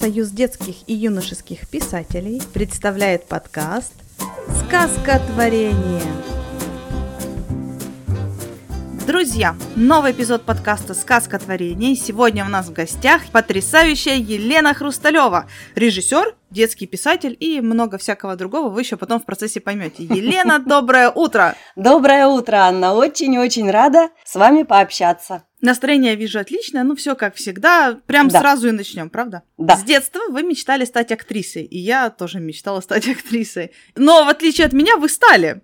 Союз детских и юношеских писателей представляет подкаст «Сказка творения». Друзья, новый эпизод подкаста «Сказка творения». Сегодня у нас в гостях потрясающая Елена Хрусталева, режиссер, детский писатель и много всякого другого вы еще потом в процессе поймете. Елена, доброе утро! Доброе утро, Анна! Очень-очень рада с вами пообщаться. Настроение вижу отличное, ну все как всегда. Прям да. сразу и начнем, правда? Да. С детства вы мечтали стать актрисой, и я тоже мечтала стать актрисой. Но в отличие от меня вы стали.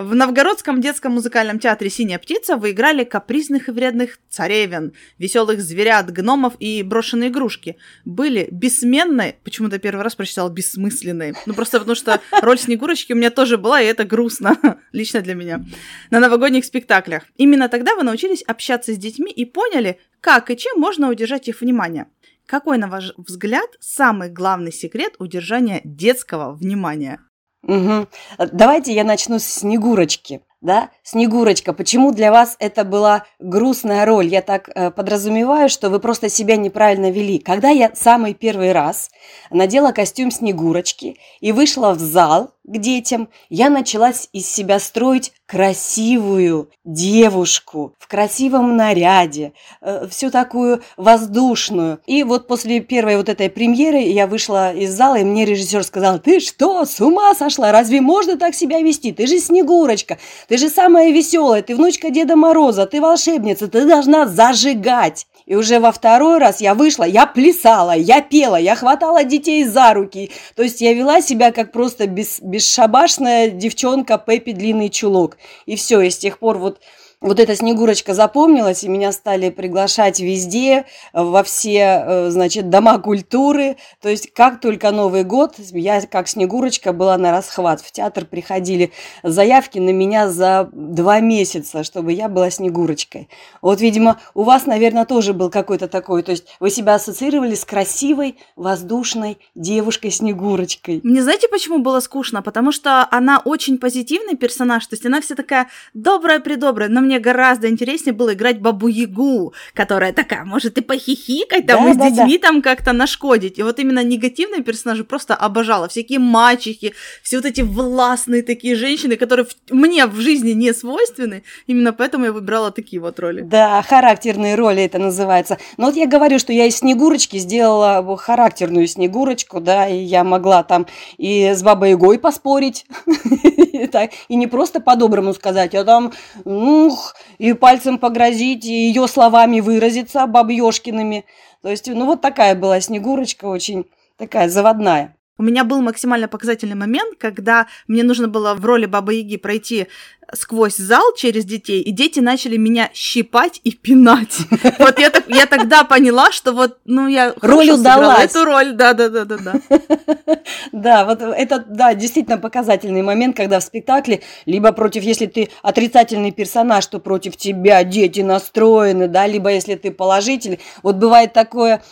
В Новгородском детском музыкальном театре «Синяя птица» вы играли капризных и вредных царевен, веселых зверят, гномов и брошенные игрушки. Были бессменные, почему-то первый раз прочитала бессмысленные. Ну, просто потому что роль Снегурочки у меня тоже была, и это грустно, лично для меня, на новогодних спектаклях. Именно тогда вы научились общаться с детьми и поняли, как и чем можно удержать их внимание. Какой, на ваш взгляд, самый главный секрет удержания детского внимания? Угу. Давайте я начну с Снегурочки да, Снегурочка, почему для вас это была грустная роль? Я так э, подразумеваю, что вы просто себя неправильно вели. Когда я самый первый раз надела костюм Снегурочки и вышла в зал к детям, я начала из себя строить красивую девушку в красивом наряде, э, всю такую воздушную. И вот после первой вот этой премьеры я вышла из зала, и мне режиссер сказал, ты что, с ума сошла? Разве можно так себя вести? Ты же Снегурочка. Ты же самая веселая, ты внучка Деда Мороза, ты волшебница, ты должна зажигать. И уже во второй раз я вышла, я плясала, я пела, я хватала детей за руки. То есть я вела себя как просто без, бесшабашная девчонка Пеппи Длинный Чулок. И все, и с тех пор вот вот эта Снегурочка запомнилась, и меня стали приглашать везде, во все, э, значит, дома культуры. То есть, как только Новый год, я как Снегурочка была на расхват. В театр приходили заявки на меня за два месяца, чтобы я была Снегурочкой. Вот, видимо, у вас, наверное, тоже был какой-то такой. То есть, вы себя ассоциировали с красивой, воздушной девушкой-Снегурочкой. Мне знаете, почему было скучно? Потому что она очень позитивный персонаж. То есть, она вся такая добрая-предобрая. Но мне гораздо интереснее было играть Бабу-Ягу, которая такая, может и похихикать, там, да, и с да, детьми да. там как-то нашкодить. И вот именно негативные персонажи просто обожала. Всякие мачехи, все вот эти властные такие женщины, которые в... мне в жизни не свойственны. Именно поэтому я выбрала такие вот роли. Да, характерные роли это называется. Но вот я говорю, что я из Снегурочки сделала характерную Снегурочку, да, и я могла там и с Бабой Ягой поспорить, и не просто по-доброму сказать, а там, ух, и пальцем погрозить, и ее словами выразиться, бабьёшкиными. То есть, ну, вот такая была Снегурочка, очень такая заводная. У меня был максимально показательный момент, когда мне нужно было в роли Бабы Яги пройти сквозь зал через детей, и дети начали меня щипать и пинать. Вот я, так, я тогда поняла, что вот, ну, я роль удалась. Эту роль, да-да-да-да-да. Да, вот это, да, действительно показательный момент, когда в спектакле, либо против, если ты отрицательный персонаж, то против тебя дети настроены, да, либо если ты положительный. Вот бывает такое,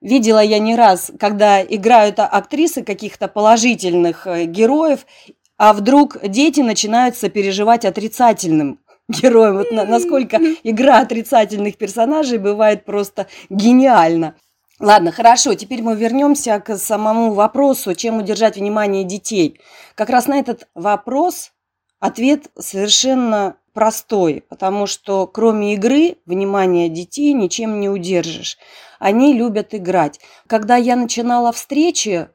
Видела я не раз, когда играют актрисы каких-то положительных э, героев, а вдруг дети начинают сопереживать отрицательным героям. Вот на, насколько игра отрицательных персонажей бывает просто гениальна. Ладно, хорошо, теперь мы вернемся к самому вопросу, чем удержать внимание детей. Как раз на этот вопрос ответ совершенно простой, потому что кроме игры внимание детей ничем не удержишь. Они любят играть. Когда я начинала встречи,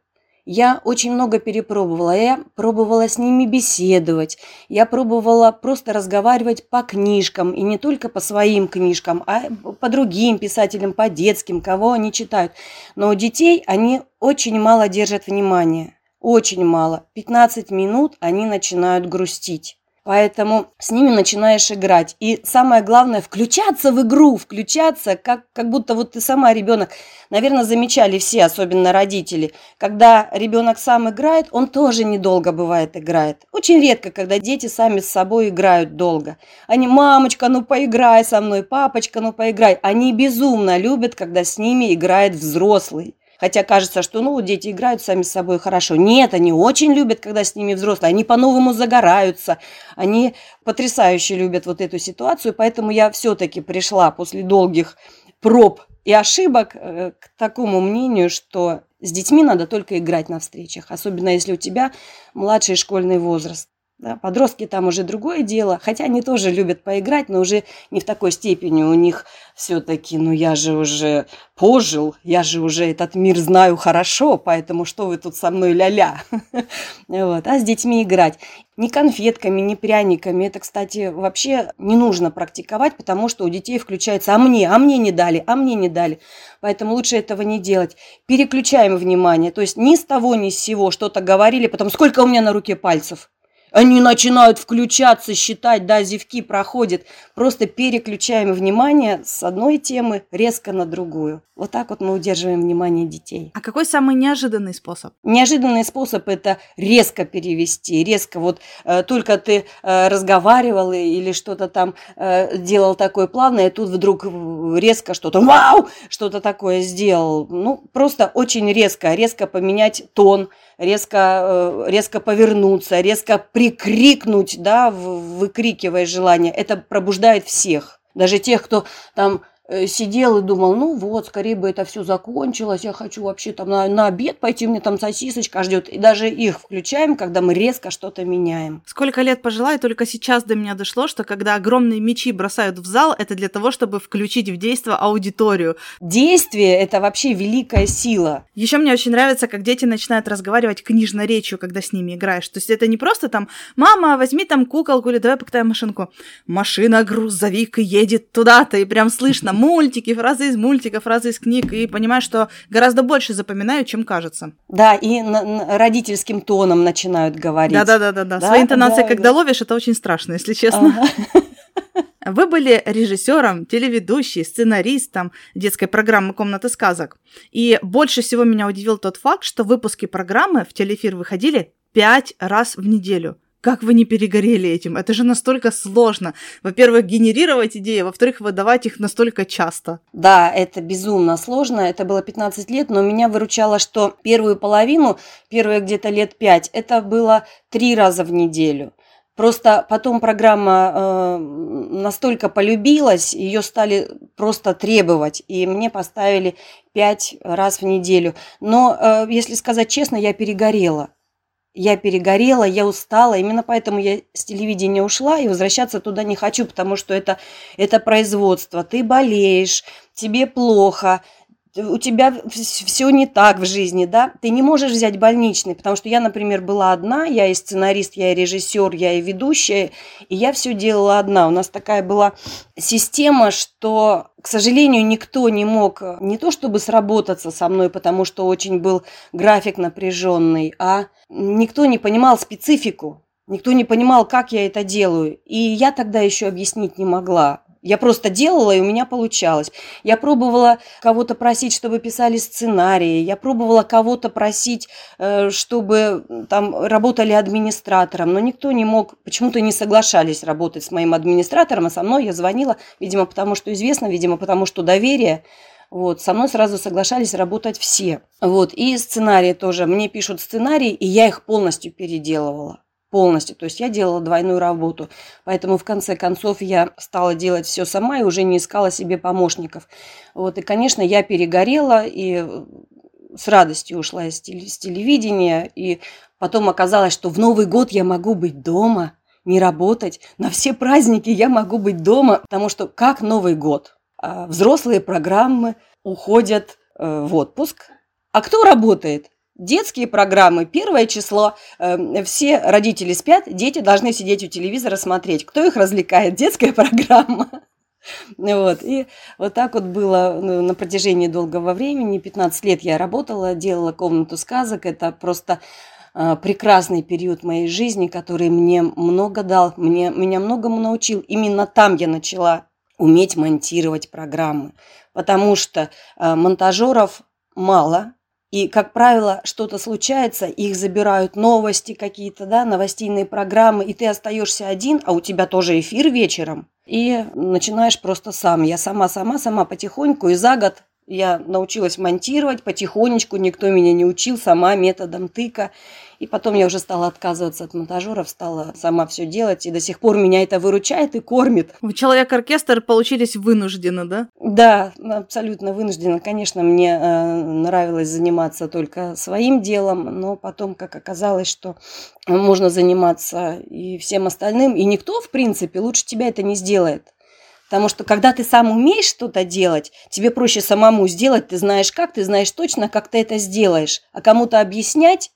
я очень много перепробовала. Я пробовала с ними беседовать. Я пробовала просто разговаривать по книжкам. И не только по своим книжкам, а по другим писателям, по детским, кого они читают. Но у детей они очень мало держат внимания. Очень мало. 15 минут они начинают грустить. Поэтому с ними начинаешь играть. И самое главное, включаться в игру, включаться, как, как будто вот ты сама ребенок. Наверное, замечали все, особенно родители. Когда ребенок сам играет, он тоже недолго бывает играет. Очень редко, когда дети сами с собой играют долго. Они, мамочка, ну поиграй со мной, папочка, ну поиграй. Они безумно любят, когда с ними играет взрослый. Хотя кажется, что ну дети играют сами с собой хорошо. Нет, они очень любят, когда с ними взрослые. Они по-новому загораются. Они потрясающе любят вот эту ситуацию. Поэтому я все-таки пришла после долгих проб и ошибок э, к такому мнению, что с детьми надо только играть на встречах, особенно если у тебя младший школьный возраст. Да, подростки там уже другое дело, хотя они тоже любят поиграть, но уже не в такой степени. У них все-таки, ну я же уже пожил, я же уже этот мир знаю хорошо, поэтому что вы тут со мной ля-ля? Вот. А с детьми играть. Ни конфетками, ни пряниками. Это, кстати, вообще не нужно практиковать, потому что у детей включается «а мне, а мне не дали, а мне не дали». Поэтому лучше этого не делать. Переключаем внимание. То есть ни с того, ни с сего что-то говорили, потом «сколько у меня на руке пальцев?» Они начинают включаться, считать, да, зевки проходят. Просто переключаем внимание с одной темы резко на другую. Вот так вот мы удерживаем внимание детей. А какой самый неожиданный способ? Неожиданный способ это резко перевести, резко вот э, только ты э, разговаривал или что-то там э, делал такое плавное, и тут вдруг резко что-то вау, что-то такое сделал. Ну просто очень резко, резко поменять тон, резко, э, резко повернуться, резко прикрикнуть, да, выкрикивая желание. Это пробуждает всех. Даже тех, кто там сидел и думал, ну вот, скорее бы это все закончилось, я хочу вообще там на, на обед пойти, мне там сосисочка ждет. И даже их включаем, когда мы резко что-то меняем. Сколько лет пожила, и только сейчас до меня дошло, что когда огромные мечи бросают в зал, это для того, чтобы включить в действие аудиторию. Действие – это вообще великая сила. Еще мне очень нравится, как дети начинают разговаривать книжной речью, когда с ними играешь. То есть это не просто там «мама, возьми там куколку» или «давай покатаем машинку». Машина, грузовик едет туда-то, и прям слышно мультики, фразы из мультиков, фразы из книг, и понимаю, что гораздо больше запоминаю, чем кажется. Да, и родительским тоном начинают говорить. Да-да-да, да. Свои интонации, да, когда да. ловишь, это очень страшно, если честно. Ага. Вы были режиссером, телеведущей, сценаристом детской программы «Комната сказок». И больше всего меня удивил тот факт, что выпуски программы в телеэфир выходили пять раз в неделю. Как вы не перегорели этим? Это же настолько сложно. Во-первых, генерировать идеи, во-вторых, выдавать их настолько часто. Да, это безумно сложно. Это было 15 лет, но меня выручало, что первую половину, первые где-то лет 5, это было три раза в неделю. Просто потом программа э, настолько полюбилась, ее стали просто требовать, и мне поставили пять раз в неделю. Но, э, если сказать честно, я перегорела я перегорела, я устала, именно поэтому я с телевидения ушла и возвращаться туда не хочу, потому что это, это производство, ты болеешь, тебе плохо, у тебя все не так в жизни, да, ты не можешь взять больничный, потому что я, например, была одна, я и сценарист, я и режиссер, я и ведущая, и я все делала одна. У нас такая была система, что, к сожалению, никто не мог не то чтобы сработаться со мной, потому что очень был график напряженный, а никто не понимал специфику. Никто не понимал, как я это делаю. И я тогда еще объяснить не могла. Я просто делала, и у меня получалось. Я пробовала кого-то просить, чтобы писали сценарии. Я пробовала кого-то просить, э, чтобы там работали администратором. Но никто не мог, почему-то не соглашались работать с моим администратором, а со мной я звонила, видимо, потому что известно, видимо, потому что доверие. Вот, со мной сразу соглашались работать все. Вот, и сценарии тоже. Мне пишут сценарии, и я их полностью переделывала полностью. То есть я делала двойную работу. Поэтому в конце концов я стала делать все сама и уже не искала себе помощников. Вот. И, конечно, я перегорела и с радостью ушла из телевидения. И потом оказалось, что в Новый год я могу быть дома, не работать. На все праздники я могу быть дома, потому что как Новый год? А взрослые программы уходят э, в отпуск. А кто работает? Детские программы, первое число, э, все родители спят, дети должны сидеть у телевизора смотреть. Кто их развлекает? Детская программа. Вот. И вот так вот было ну, на протяжении долгого времени. 15 лет я работала, делала комнату сказок. Это просто э, прекрасный период моей жизни, который мне много дал, мне, меня многому научил. Именно там я начала уметь монтировать программы, потому что э, монтажеров мало, и, как правило, что-то случается, их забирают новости какие-то, да, новостейные программы, и ты остаешься один, а у тебя тоже эфир вечером. И начинаешь просто сам. Я сама, сама, сама потихоньку, и за год Я научилась монтировать потихонечку, никто меня не учил, сама методом тыка. И потом я уже стала отказываться от монтажеров, стала сама все делать, и до сих пор меня это выручает и кормит. Вы человек-оркестр получились вынуждены, да? Да, абсолютно вынуждена. Конечно, мне э, нравилось заниматься только своим делом, но потом, как оказалось, что можно заниматься и всем остальным, и никто, в принципе, лучше тебя это не сделает. Потому что когда ты сам умеешь что-то делать, тебе проще самому сделать, ты знаешь как, ты знаешь точно, как ты это сделаешь. А кому-то объяснять,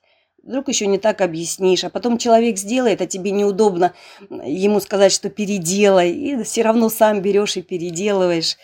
вдруг еще не так объяснишь. А потом человек сделает, а тебе неудобно ему сказать, что переделай. И все равно сам берешь и переделываешь.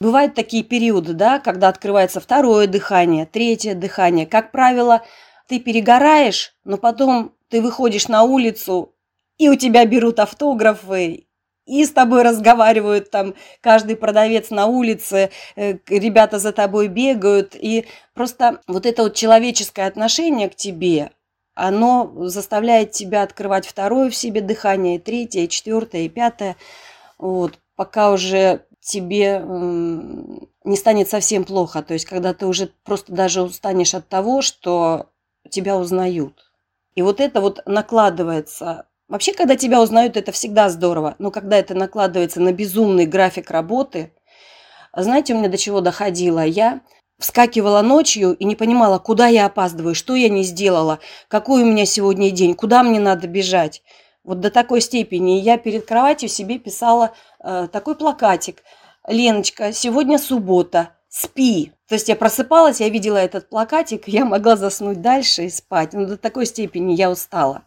Бывают такие периоды, да, когда открывается второе дыхание, третье дыхание. Как правило, ты перегораешь, но потом ты выходишь на улицу, и у тебя берут автографы, и с тобой разговаривают там каждый продавец на улице, э, ребята за тобой бегают, и просто вот это вот человеческое отношение к тебе, оно заставляет тебя открывать второе в себе дыхание, третье, четвертое, и пятое, вот, пока уже тебе не станет совсем плохо, то есть когда ты уже просто даже устанешь от того, что тебя узнают. И вот это вот накладывается Вообще, когда тебя узнают, это всегда здорово. Но когда это накладывается на безумный график работы, знаете, у меня до чего доходило? Я вскакивала ночью и не понимала, куда я опаздываю, что я не сделала, какой у меня сегодня день, куда мне надо бежать. Вот до такой степени. Я перед кроватью себе писала э, такой плакатик. «Леночка, сегодня суббота, спи». То есть я просыпалась, я видела этот плакатик, я могла заснуть дальше и спать. Но до такой степени я устала.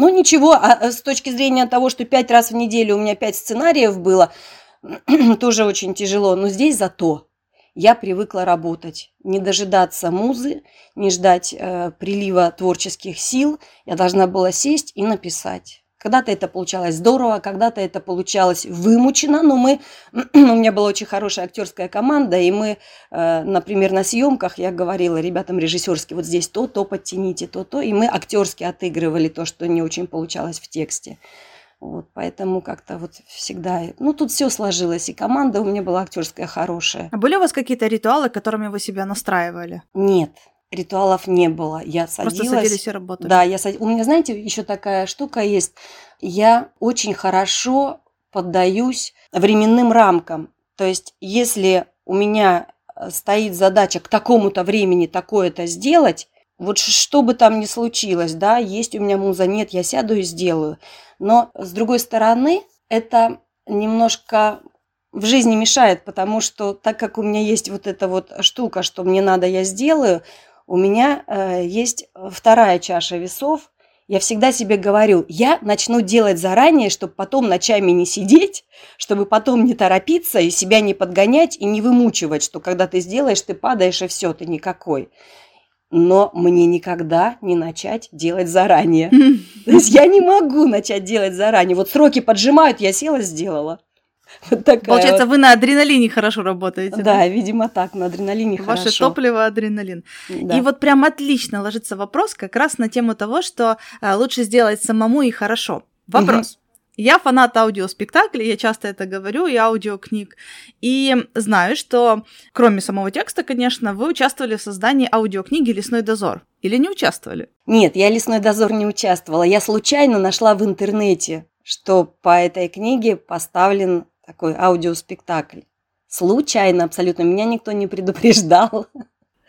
Ну ничего, а э, с точки зрения того, что пять раз в неделю у меня пять сценариев было, тоже очень тяжело. Но здесь зато я привыкла работать, не дожидаться музы, не ждать э, прилива творческих сил. Я должна была сесть и написать. Когда-то это получалось здорово, когда-то это получалось вымучено, но мы, у меня была очень хорошая актерская команда, и мы, э, например, на съемках я говорила ребятам режиссерски, вот здесь то, то подтяните, то, то, и мы актерски отыгрывали то, что не очень получалось в тексте. Вот, поэтому как-то вот всегда... Ну, тут все сложилось, и команда у меня была актерская хорошая. А были у вас какие-то ритуалы, которыми вы себя настраивали? Нет, ритуалов не было. Я садилась. Просто садились и работали. Да, я сад... У меня, знаете, еще такая штука есть. Я очень хорошо поддаюсь временным рамкам. То есть, если у меня э, стоит задача к такому-то времени такое-то сделать, вот что бы там ни случилось, да, есть у меня муза, нет, я сяду и сделаю. Но, с другой стороны, это немножко в жизни мешает, потому что так как у меня есть вот эта вот штука, что мне надо, я сделаю, у меня э, есть вторая чаша весов. Я всегда себе говорю, я начну делать заранее, чтобы потом ночами не сидеть, чтобы потом не торопиться и себя не подгонять и не вымучивать, что когда ты сделаешь, ты падаешь и все, ты никакой. Но мне никогда не начать делать заранее. То есть я не могу начать делать заранее. Вот сроки поджимают, я села, сделала. Вот такая Получается, вот. вы на адреналине хорошо работаете. Да, да? видимо так, на адреналине Ваше хорошо. Ваше топливо адреналин. Да. И вот прям отлично ложится вопрос как раз на тему того, что э, лучше сделать самому и хорошо. Вопрос. Угу. Я фанат аудиоспектаклей, я часто это говорю, и аудиокниг. И знаю, что кроме самого текста, конечно, вы участвовали в создании аудиокниги «Лесной дозор». Или не участвовали? Нет, я «Лесной дозор» не участвовала. Я случайно нашла в интернете, что по этой книге поставлен такой аудиоспектакль. Случайно абсолютно. Меня никто не предупреждал.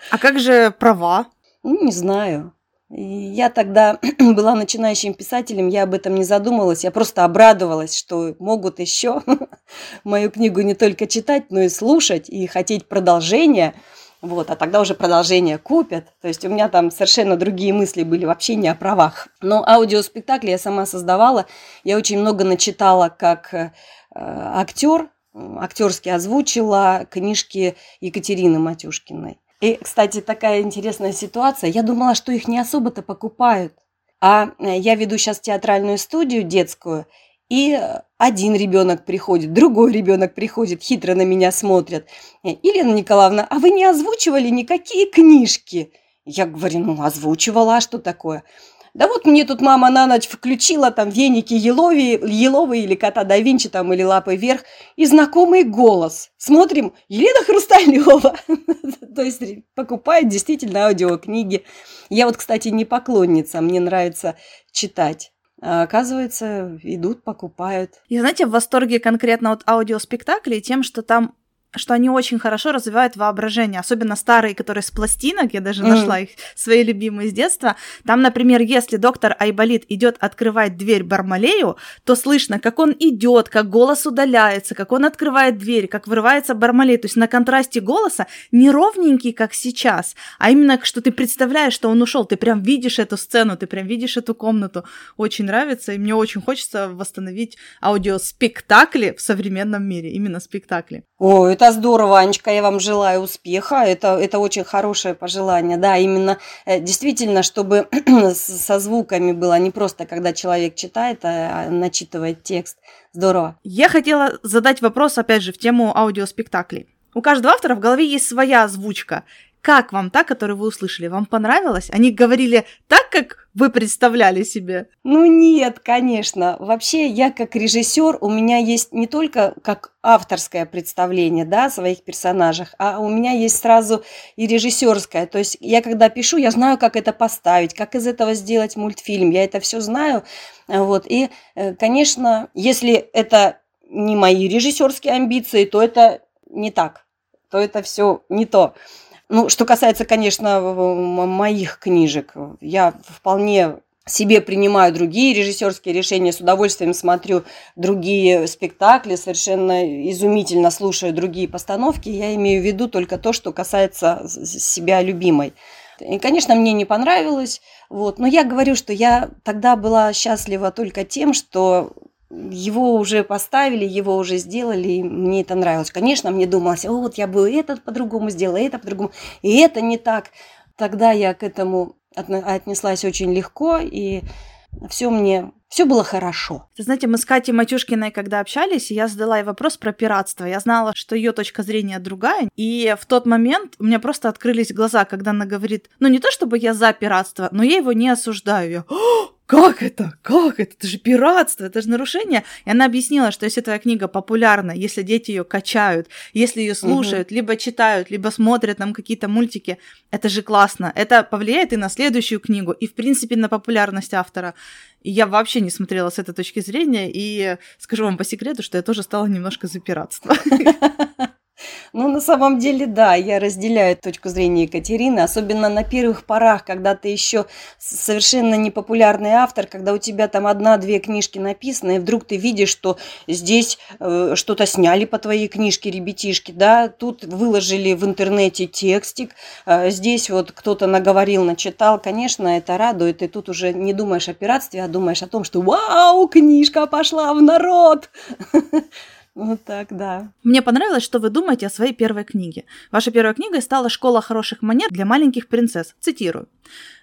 А как же права? Ну, не знаю. Я тогда была начинающим писателем, я об этом не задумывалась, я просто обрадовалась, что могут еще мою книгу не только читать, но и слушать, и хотеть продолжения. Вот, а тогда уже продолжение купят. То есть у меня там совершенно другие мысли были вообще не о правах. Но аудиоспектакли я сама создавала. Я очень много начитала как э, актер, актерски озвучила книжки Екатерины Матюшкиной. И, кстати, такая интересная ситуация. Я думала, что их не особо-то покупают. А э, я веду сейчас театральную студию детскую, и один ребенок приходит, другой ребенок приходит, хитро на меня смотрят. Елена Николаевна, а вы не озвучивали никакие книжки? Я говорю, ну, озвучивала, а что такое? Да вот мне тут мама на ночь включила там веники еловые, еловые или кота да Винчи там или лапы вверх, и знакомый голос. Смотрим, Елена Хрусталева. То есть покупает действительно аудиокниги. Я вот, кстати, не поклонница, мне нравится читать. А оказывается, идут, покупают. И знаете, в восторге конкретно от аудиоспектаклей тем, что там что они очень хорошо развивают воображение, особенно старые, которые с пластинок, я даже mm. нашла их, свои любимые с детства. Там, например, если доктор Айболит идет открывать дверь Бармалею, то слышно, как он идет, как голос удаляется, как он открывает дверь, как вырывается Бармалей. То есть на контрасте голоса не ровненький, как сейчас, а именно, что ты представляешь, что он ушел, ты прям видишь эту сцену, ты прям видишь эту комнату. Очень нравится, и мне очень хочется восстановить аудиоспектакли в современном мире, именно спектакли. О, это здорово, Анечка, я вам желаю успеха. Это, это очень хорошее пожелание. Да, именно э, действительно, чтобы со звуками было не просто, когда человек читает, а, а начитывает текст. Здорово. Я хотела задать вопрос, опять же, в тему аудиоспектаклей. У каждого автора в голове есть своя озвучка. Как вам та, которую вы услышали? Вам понравилось? Они говорили так, как вы представляли себе? Ну нет, конечно. Вообще я как режиссер, у меня есть не только как авторское представление да, о своих персонажах, а у меня есть сразу и режиссерское. То есть я когда пишу, я знаю, как это поставить, как из этого сделать мультфильм. Я это все знаю. Вот. И, э, конечно, если это не мои режиссерские амбиции, то это не так, то это все не то. Ну, что касается, конечно, моих книжек, я вполне себе принимаю другие режиссерские решения, с удовольствием смотрю другие спектакли, совершенно изумительно слушаю другие постановки. Я имею в виду только то, что касается себя любимой. И, конечно, мне не понравилось, вот, но я говорю, что я тогда была счастлива только тем, что его уже поставили, его уже сделали, и мне это нравилось. Конечно, мне думалось, о, вот я бы этот по-другому сделала, это по-другому, и это не так. Тогда я к этому отнеслась очень легко, и все мне все было хорошо. знаете, мы с Катей Матюшкиной, когда общались, я задала ей вопрос про пиратство. Я знала, что ее точка зрения другая. И в тот момент у меня просто открылись глаза, когда она говорит, ну не то чтобы я за пиратство, но я его не осуждаю. Я, как это? Как это? Это же пиратство, это же нарушение. И она объяснила, что если твоя книга популярна, если дети ее качают, если ее слушают, угу. либо читают, либо смотрят там какие-то мультики, это же классно. Это повлияет и на следующую книгу, и в принципе на популярность автора. И я вообще не смотрела с этой точки зрения, и скажу вам по секрету, что я тоже стала немножко за пиратство. Ну, на самом деле, да, я разделяю точку зрения Екатерины, особенно на первых порах, когда ты еще совершенно непопулярный автор, когда у тебя там одна-две книжки написаны, и вдруг ты видишь, что здесь э, что-то сняли по твоей книжке ребятишки, да, тут выложили в интернете текстик, э, здесь вот кто-то наговорил, начитал, конечно, это радует, и тут уже не думаешь о пиратстве, а думаешь о том, что вау, книжка пошла в народ. Вот так, да. Мне понравилось, что вы думаете о своей первой книге. Ваша первая книга стала «Школа хороших манер для маленьких принцесс». Цитирую.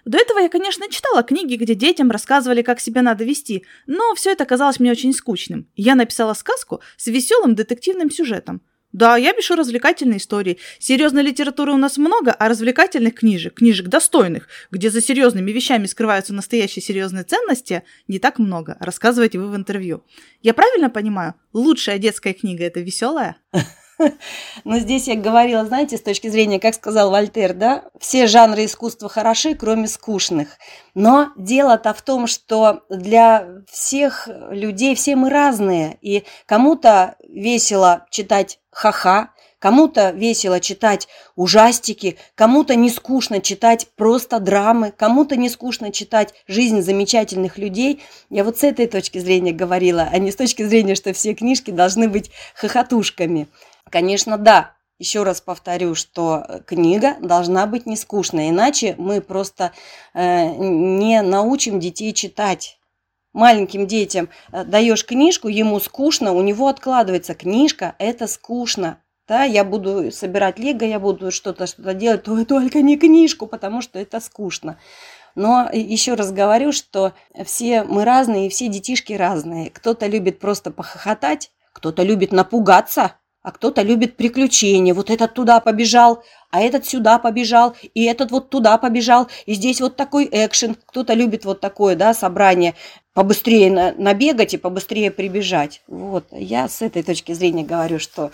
До этого я, конечно, читала книги, где детям рассказывали, как себя надо вести, но все это казалось мне очень скучным. Я написала сказку с веселым детективным сюжетом. Да, я пишу развлекательные истории. Серьезной литературы у нас много, а развлекательных книжек, книжек достойных, где за серьезными вещами скрываются настоящие серьезные ценности, не так много. Рассказываете вы в интервью. Я правильно понимаю? Лучшая детская книга это веселая? Но здесь я говорила, знаете, с точки зрения, как сказал Вольтер, да, все жанры искусства хороши, кроме скучных. Но дело-то в том, что для всех людей все мы разные, и кому-то весело читать ха-ха, Кому-то весело читать ужастики, кому-то не скучно читать просто драмы, кому-то не скучно читать жизнь замечательных людей. Я вот с этой точки зрения говорила, а не с точки зрения, что все книжки должны быть хохотушками. Конечно, да. Еще раз повторю, что книга должна быть не скучной, иначе мы просто э, не научим детей читать. Маленьким детям э, даешь книжку, ему скучно, у него откладывается книжка, это скучно. Да, я буду собирать лего, я буду что-то что-то делать, то только не книжку, потому что это скучно. Но еще раз говорю, что все мы разные, все детишки разные. Кто-то любит просто похохотать, кто-то любит напугаться, а кто-то любит приключения. Вот этот туда побежал, а этот сюда побежал, и этот вот туда побежал, и здесь вот такой экшен. Кто-то любит вот такое, да, собрание побыстрее на, набегать и побыстрее прибежать. Вот, я с этой точки зрения говорю, что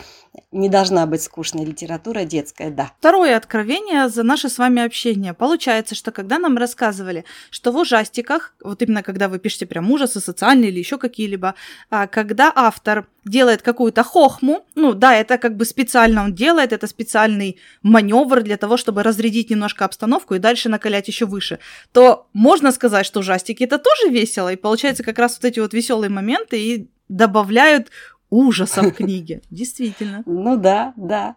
не должна быть скучная литература детская, да. Второе откровение за наше с вами общение. Получается, что когда нам рассказывали, что в ужастиках, вот именно когда вы пишете прям ужасы, социальные или еще какие-либо, а, когда автор делает какую-то хохму, ну да, это как бы специально он делает, это специальный маневр для того, чтобы разрядить немножко обстановку и дальше накалять еще выше, то можно сказать, что ужастики это тоже весело, и получается как раз вот эти вот веселые моменты и добавляют ужасов книги. Действительно. Ну да, да.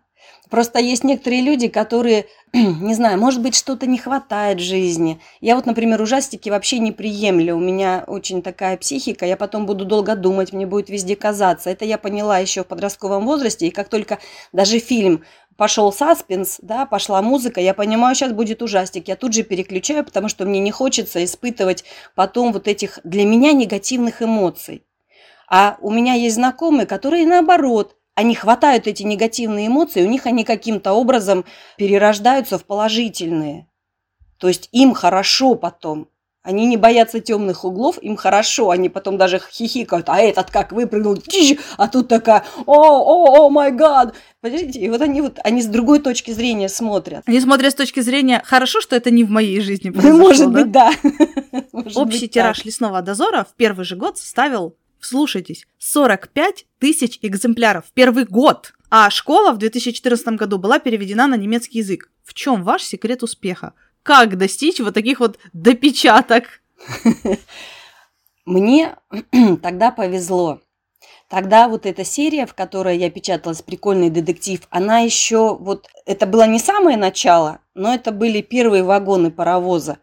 Просто есть некоторые люди, которые, не знаю, может быть, что-то не хватает в жизни. Я вот, например, ужастики вообще не приемлю. У меня очень такая психика, я потом буду долго думать, мне будет везде казаться. Это я поняла еще в подростковом возрасте, и как только даже фильм пошел саспенс, да, пошла музыка, я понимаю, сейчас будет ужастик. Я тут же переключаю, потому что мне не хочется испытывать потом вот этих для меня негативных эмоций. А у меня есть знакомые, которые наоборот, они хватают эти негативные эмоции, у них они каким-то образом перерождаются в положительные. То есть им хорошо потом. Они не боятся темных углов, им хорошо, они потом даже хихикают, а этот как выпрыгнул, а тут такая, о, о, о, май гад. Подождите, и вот они вот, они с другой точки зрения смотрят. Они смотрят с точки зрения, хорошо, что это не в моей жизни произошло, Может быть, да. Общий тираж лесного дозора в первый же год составил Вслушайтесь, 45 тысяч экземпляров в первый год. А школа в 2014 году была переведена на немецкий язык. В чем ваш секрет успеха? Как достичь вот таких вот допечаток? Мне тогда повезло. Тогда вот эта серия, в которой я печаталась, прикольный детектив, она еще вот, это было не самое начало, но это были первые вагоны паровоза.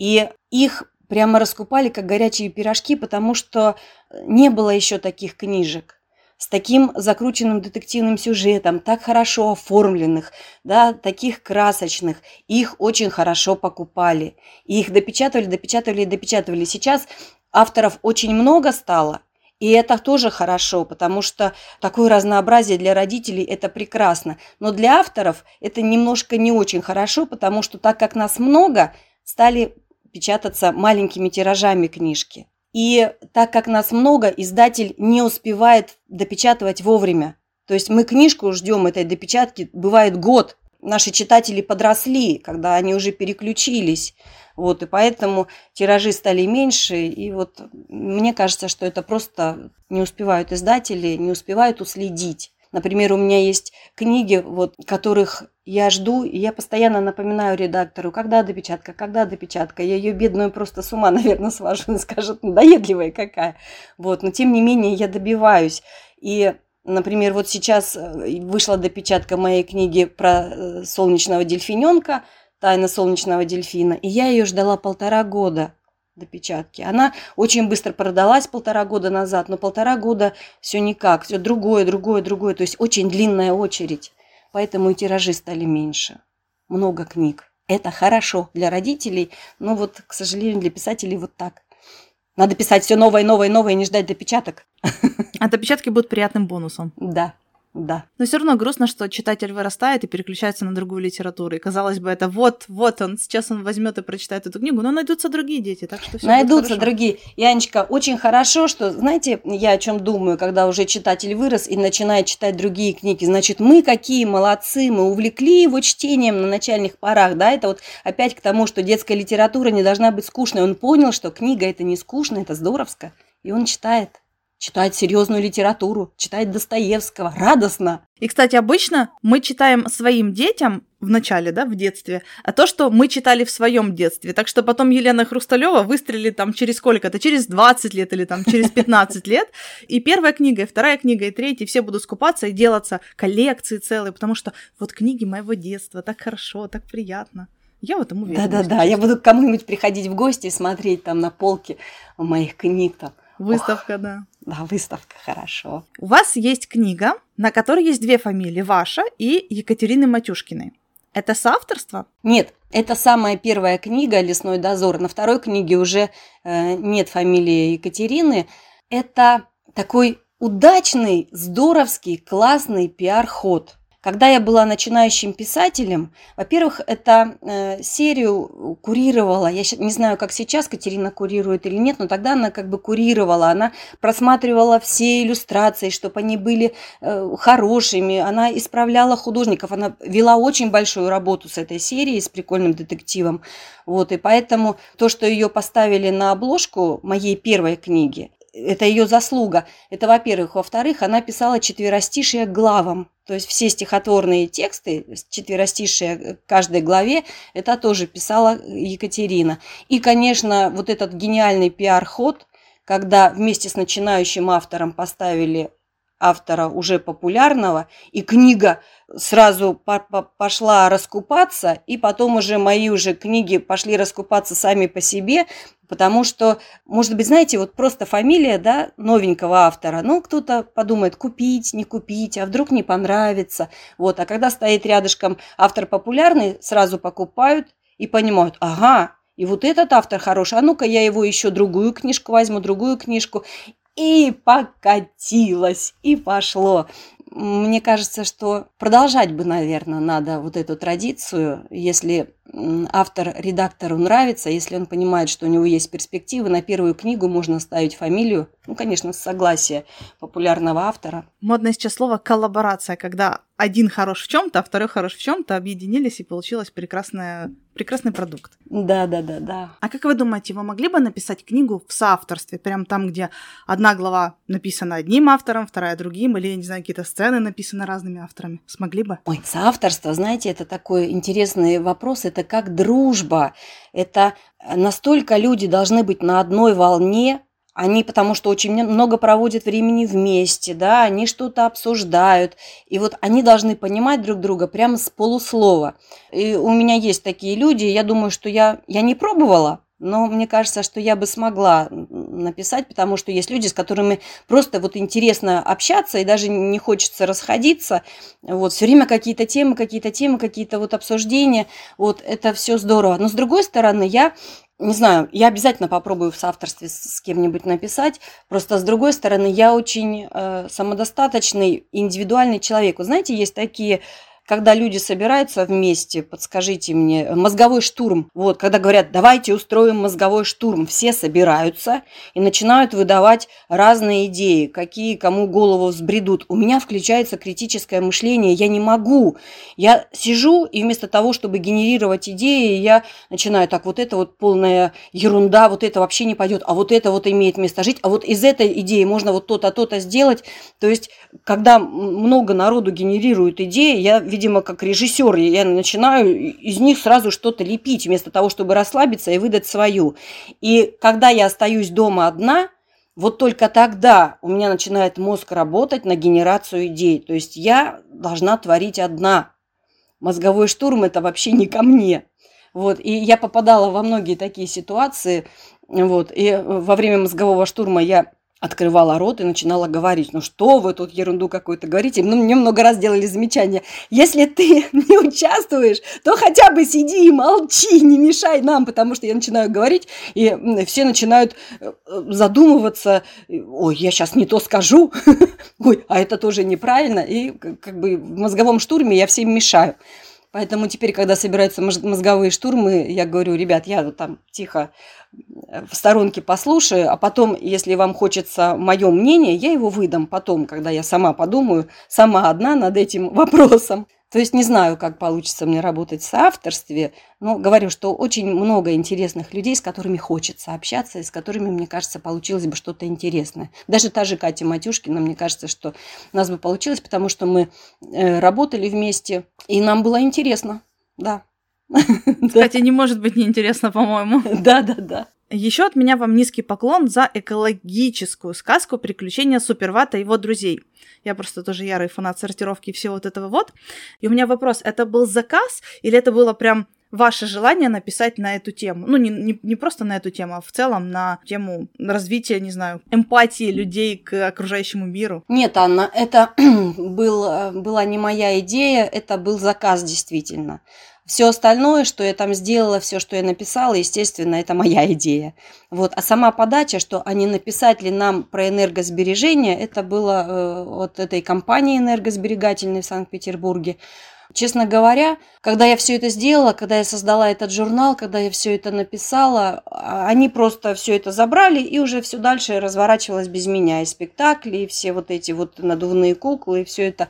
И их прямо раскупали, как горячие пирожки, потому что э, не было еще таких книжек с таким закрученным детективным сюжетом, так хорошо оформленных, да, таких красочных. Их очень хорошо покупали. И их допечатывали, допечатывали и допечатывали. Сейчас авторов очень много стало, и это тоже хорошо, потому что такое разнообразие для родителей – это прекрасно. Но для авторов это немножко не очень хорошо, потому что так как нас много, стали печататься маленькими тиражами книжки. И так как нас много, издатель не успевает допечатывать вовремя. То есть мы книжку ждем этой допечатки, бывает год. Наши читатели подросли, когда они уже переключились. Вот, и поэтому тиражи стали меньше. И вот мне кажется, что это просто не успевают издатели, не успевают уследить. Например, у меня есть книги, вот, которых я жду, и я постоянно напоминаю редактору, когда допечатка, когда допечатка. Я ее бедную просто с ума, наверное, свожу. Он скажет, надоедливая какая. Вот, но тем не менее я добиваюсь. И Например, вот сейчас э, вышла допечатка моей книги про э, солнечного дельфиненка, тайна солнечного дельфина, и я ее ждала полтора года допечатки. Она очень быстро продалась полтора года назад, но полтора года все никак, все другое, другое, другое, то есть очень длинная очередь поэтому и тиражи стали меньше. Много книг. Это хорошо для родителей, но вот, к сожалению, для писателей вот так. Надо писать все новое, новое, новое, и не ждать допечаток. А допечатки будут приятным бонусом. Да. Да. Но все равно грустно, что читатель вырастает и переключается на другую литературу. И казалось бы, это вот, вот он, сейчас он возьмет и прочитает эту книгу, но найдутся другие дети, так что все Найдутся другие. Янечка, очень хорошо, что, знаете, я о чем думаю, когда уже читатель вырос и начинает читать другие книги. Значит, мы какие молодцы, мы увлекли его чтением на начальных порах, да, это вот опять к тому, что детская литература не должна быть скучной. Он понял, что книга это не скучно, это здоровско, и он читает читает серьезную литературу, читает Достоевского, радостно. И, кстати, обычно мы читаем своим детям в начале, да, в детстве, а то, что мы читали в своем детстве. Так что потом Елена Хрусталева выстрелит там через сколько-то, через 20 лет или там через 15 лет. И первая книга, и вторая книга, и третья, все будут скупаться и делаться коллекции целые, потому что вот книги моего детства, так хорошо, так приятно. Я в этом уверена. Да-да-да, я буду к кому-нибудь приходить в гости и смотреть там на полке моих книг там. Выставка, Ох, да. Да, выставка, хорошо. У вас есть книга, на которой есть две фамилии, ваша и Екатерины Матюшкиной. Это соавторство? Нет, это самая первая книга «Лесной дозор». На второй книге уже э, нет фамилии Екатерины. Это такой удачный, здоровский, классный пиар-ход. Когда я была начинающим писателем, во-первых, это э, серию курировала, я не знаю, как сейчас Катерина курирует или нет, но тогда она как бы курировала, она просматривала все иллюстрации, чтобы они были э, хорошими, она исправляла художников, она вела очень большую работу с этой серией, с прикольным детективом. Вот, и поэтому то, что ее поставили на обложку моей первой книги, это ее заслуга. Это, во-первых. Во-вторых, она писала четверостишие главам. То есть все стихотворные тексты, четверостишие каждой главе, это тоже писала Екатерина. И, конечно, вот этот гениальный пиар-ход, когда вместе с начинающим автором поставили автора уже популярного, и книга сразу по -по пошла раскупаться, и потом уже мои уже книги пошли раскупаться сами по себе, потому что, может быть, знаете, вот просто фамилия, да, новенького автора, ну, кто-то подумает, купить, не купить, а вдруг не понравится, вот, а когда стоит рядышком автор популярный, сразу покупают и понимают, ага, и вот этот автор хороший, а ну-ка я его еще другую книжку возьму, другую книжку, и покатилось, и пошло. Мне кажется, что продолжать бы, наверное, надо вот эту традицию, если автор редактору нравится, если он понимает, что у него есть перспективы, на первую книгу можно ставить фамилию, ну, конечно, с согласия популярного автора. Модное сейчас слово коллаборация, когда один хорош в чем-то, а второй хорош в чем-то, объединились и получилось прекрасное, прекрасный продукт. Да, да, да, да. А как вы думаете, вы могли бы написать книгу в соавторстве, прям там, где одна глава написана одним автором, вторая другим, или, я не знаю, какие-то сцены написаны разными авторами? Смогли бы? Ой, соавторство, знаете, это такой интересный вопрос, это как дружба, это настолько люди должны быть на одной волне, они потому что очень много проводят времени вместе, да, они что-то обсуждают, и вот они должны понимать друг друга прямо с полуслова. И у меня есть такие люди, я думаю, что я, я не пробовала, но мне кажется, что я бы смогла написать, потому что есть люди, с которыми просто вот интересно общаться, и даже не хочется расходиться. Вот, все время какие-то темы, какие-то темы, какие-то вот обсуждения. Вот, это все здорово. Но с другой стороны, я не знаю, я обязательно попробую в соавторстве с, кем-нибудь написать. Просто с другой стороны, я очень э, самодостаточный, индивидуальный человек. Вы знаете, есть такие когда люди собираются вместе, подскажите мне, мозговой штурм, вот, когда говорят, давайте устроим мозговой штурм, все собираются и начинают выдавать разные идеи, какие кому голову взбредут. У меня включается критическое мышление, я не могу. Я сижу, и вместо того, чтобы генерировать идеи, я начинаю, так, вот это вот полная ерунда, вот это вообще не пойдет, а вот это вот имеет место жить, а вот из этой идеи можно вот то-то, то-то сделать. То есть, когда много народу генерирует идеи, я видимо, как режиссер, я начинаю из них сразу что-то лепить, вместо того, чтобы расслабиться и выдать свою. И когда я остаюсь дома одна, вот только тогда у меня начинает мозг работать на генерацию идей. То есть я должна творить одна. Мозговой штурм – это вообще не ко мне. Вот, и я попадала во многие такие ситуации. Вот, и во время мозгового штурма я открывала рот и начинала говорить, ну что вы тут ерунду какую-то говорите. Ну, мне много раз делали замечания. Если ты не участвуешь, то хотя бы сиди и молчи, не мешай нам, потому что я начинаю говорить, и все начинают э, задумываться, ой, я сейчас не то скажу, ой, а это тоже неправильно, и как бы в мозговом штурме я всем мешаю. Поэтому теперь, когда собираются мозговые штурмы, я говорю, ребят, я там тихо э, в сторонке послушаю, а потом, если вам хочется мое мнение, я его выдам потом, когда я сама подумаю, сама одна над этим вопросом. То есть не знаю, как получится мне работать в соавторстве, но говорю, что очень много интересных людей, с которыми хочется общаться, и с которыми, мне кажется, получилось бы что-то интересное. Даже та же Катя Матюшкина, мне кажется, что у нас бы получилось, потому что мы э, работали вместе, и нам было интересно, да. Кстати, не может быть неинтересно, по-моему. Да, да, да. Еще от меня вам низкий поклон за экологическую сказку «Приключения Супервата и его друзей». Я просто тоже ярый фанат сортировки и всего вот этого вот. И у меня вопрос, это был заказ или это было прям ваше желание написать на эту тему? Ну, не, не, не просто на эту тему, а в целом на тему развития, не знаю, эмпатии людей к окружающему миру. Нет, Анна, это был, была не моя идея, это был заказ действительно. Все остальное, что я там сделала, все, что я написала, естественно, это моя идея. Вот. А сама подача, что не написать ли нам про энергосбережение, это было э, от этой компании энергосберегательной в Санкт-Петербурге. Честно говоря, когда я все это сделала, когда я создала этот журнал, когда я все это написала, а, они просто все это забрали и уже все дальше разворачивалось без меня. И спектакли, и все вот эти вот надувные куклы, и все это.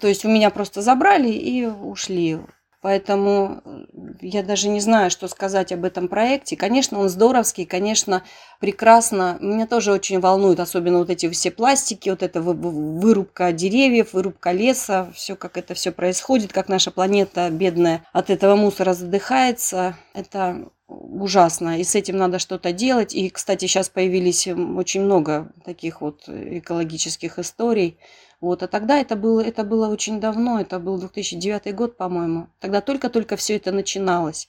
То есть у меня просто забрали и ушли. Поэтому э, я даже не знаю, что сказать об этом проекте. Конечно, он здоровский, конечно, прекрасно. Меня тоже очень волнует, особенно вот эти все пластики, вот эта вырубка деревьев, вырубка леса, все как это все происходит, как наша планета бедная от этого мусора задыхается. Это ужасно, и с этим надо что-то делать. И, кстати, сейчас появились очень много таких вот экологических историй. Вот, а тогда это было, это было очень давно, это был 2009 год, по-моему. Тогда только-только все это начиналось.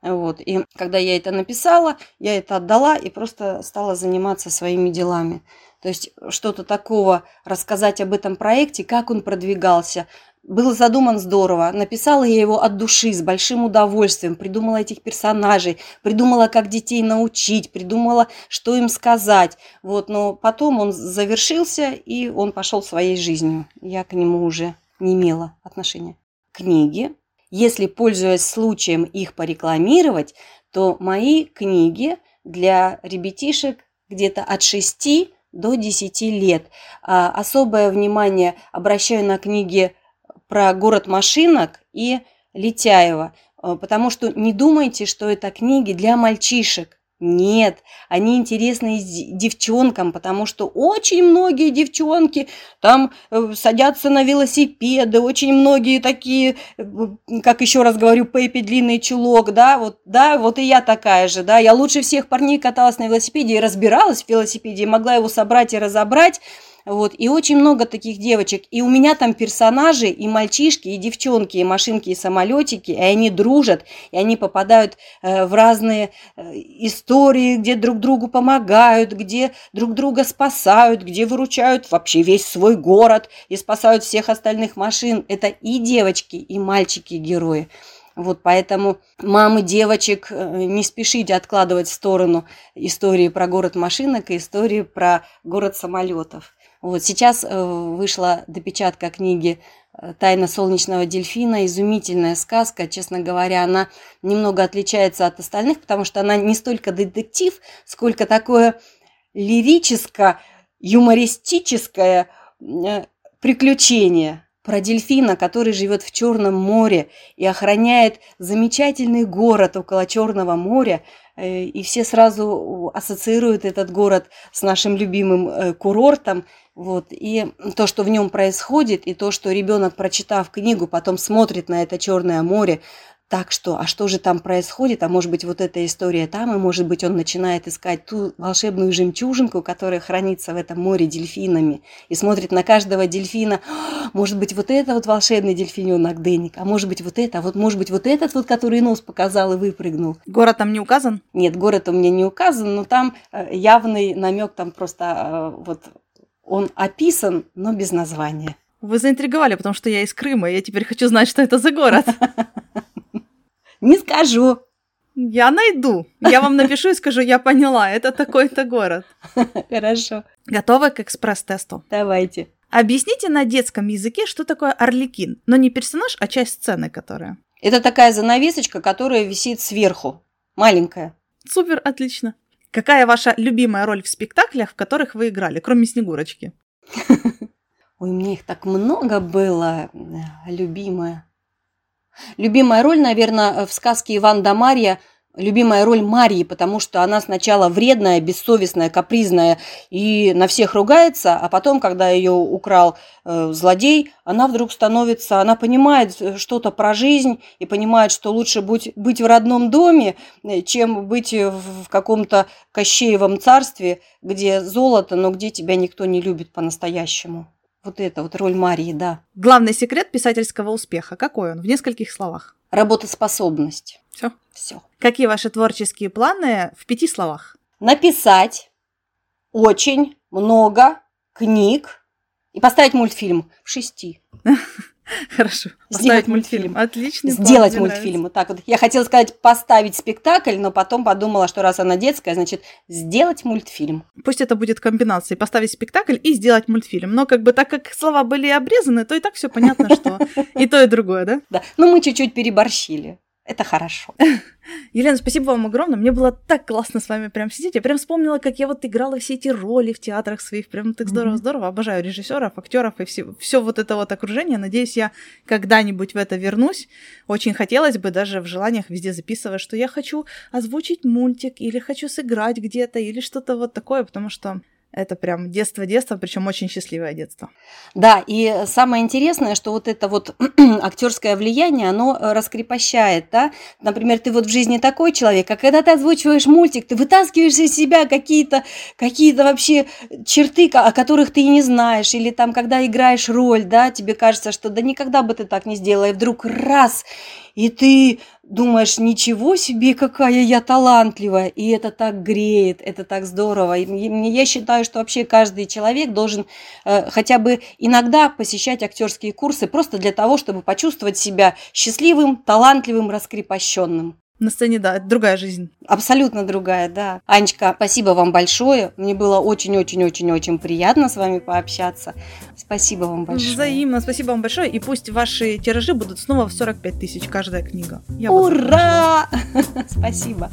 Вот. И когда я это написала, я это отдала и просто стала заниматься своими делами. То есть что-то такого рассказать об этом проекте, как он продвигался, был задуман здорово. Написала я его от души, с большим удовольствием. Придумала этих персонажей, придумала, как детей научить, придумала, что им сказать. Вот, но потом он завершился, и он пошел своей жизнью. Я к нему уже не имела отношения. Книги. Если, пользуясь случаем, их порекламировать, то мои книги для ребятишек где-то от 6 до 10 лет. А особое внимание обращаю на книги про город машинок и Летяева, э, потому что не думайте, что это книги для мальчишек. Нет, они интересны девчонкам, потому что очень многие девчонки там э, садятся на велосипеды, очень многие такие, э, как еще раз говорю, Пеппи длинный чулок, да, вот, да, вот и я такая же, да, я лучше всех парней каталась на велосипеде и разбиралась в велосипеде, и могла его собрать и разобрать, вот, и очень много таких девочек. И у меня там персонажи, и мальчишки, и девчонки, и машинки, и самолетики, и они дружат, и они попадают э, в разные э, истории, где друг другу помогают, где друг друга спасают, где выручают вообще весь свой город и спасают всех остальных машин. Это и девочки, и мальчики герои. Вот поэтому мамы девочек э, не спешите откладывать в сторону истории про город машинок и истории про город самолетов. Вот сейчас э, вышла допечатка книги э, «Тайна солнечного дельфина». Изумительная сказка. Честно говоря, она немного отличается от остальных, потому что она не столько детектив, сколько такое лирическо-юмористическое э, приключение про дельфина, который живет в Черном море и охраняет замечательный город около Черного моря, и все сразу ассоциируют этот город с нашим любимым курортом. Вот. И то, что в нем происходит, и то, что ребенок, прочитав книгу, потом смотрит на это Черное море, так что, а что же там происходит, а может быть вот эта история там, и может быть он начинает искать ту волшебную жемчужинку, которая хранится в этом море дельфинами, и смотрит на каждого дельфина, «А, может быть вот это вот волшебный дельфиненок Денник, а может быть вот это, а вот может быть вот этот вот, который нос показал и выпрыгнул. Город там не указан? Нет, город у меня не указан, но там э, явный намек, там просто э, вот он описан, но без названия. Вы заинтриговали, потому что я из Крыма, и я теперь хочу знать, что это за город. Не скажу. Я найду. Я вам напишу и скажу, я поняла, это такой-то город. Хорошо. Готовы к экспресс-тесту? Давайте. Объясните на детском языке, что такое орликин, но не персонаж, а часть сцены, которая. Это такая занавесочка, которая висит сверху, маленькая. Супер, отлично. Какая ваша любимая роль в спектаклях, в которых вы играли, кроме Снегурочки? Ой, мне их так много было, любимая. Любимая роль, наверное, в сказке Иван да Марья – любимая роль Марии, потому что она сначала вредная, бессовестная, капризная и на всех ругается, а потом, когда ее украл э, злодей, она вдруг становится, она понимает э, что-то про жизнь и понимает, что лучше быть, быть в родном доме, э, чем быть в, каком-то Кощеевом царстве, где золото, но где тебя никто не любит по-настоящему. Вот это вот роль Марии, да. Главный секрет писательского успеха. Какой он? В нескольких словах. Работоспособность. Все. Все. Какие ваши творческие планы в пяти словах? Написать очень много книг и поставить мультфильм в шести. Хорошо. Сделать мультфильм. Отлично. Сделать мультфильм. Вот так вот. Я хотела сказать поставить спектакль, но потом подумала, что раз она детская, значит сделать мультфильм. Пусть это будет комбинацией поставить спектакль и сделать мультфильм. Но как бы так как слова были обрезаны, то и так все понятно, что и то, и другое, да? Да. Ну, мы чуть-чуть переборщили. Это хорошо. Елена, спасибо вам огромное. Мне было так классно с вами прям сидеть. Я прям вспомнила, как я вот играла все эти роли в театрах своих. Прям так здорово-здорово. Обожаю режиссеров, актеров и все, все вот это вот окружение. Надеюсь, я когда-нибудь в это вернусь. Очень хотелось бы даже в желаниях везде записывать, что я хочу озвучить мультик или хочу сыграть где-то или что-то вот такое, потому что это прям детство-детство, причем очень счастливое детство. Да, и самое интересное, что вот это вот актерское влияние, оно э, раскрепощает, да. Например, ты вот в жизни такой человек, а когда ты озвучиваешь мультик, ты вытаскиваешь из себя какие-то какие вообще черты, о которых ты и не знаешь, или там, когда играешь роль, да, тебе кажется, что да никогда бы ты так не сделала, и вдруг раз, и ты думаешь, ничего себе, какая я талантливая, и это так греет, это так здорово. И я считаю, что вообще каждый человек должен э, хотя бы иногда посещать актерские курсы просто для того, чтобы почувствовать себя счастливым, талантливым, раскрепощенным на сцене, да, это другая жизнь. Абсолютно другая, да. Анечка, спасибо вам большое. Мне было очень-очень-очень-очень приятно с вами пообщаться. Спасибо вам большое. Взаимно, спасибо вам большое. И пусть ваши тиражи будут снова в 45 тысяч каждая книга. Я Ура! Спасибо.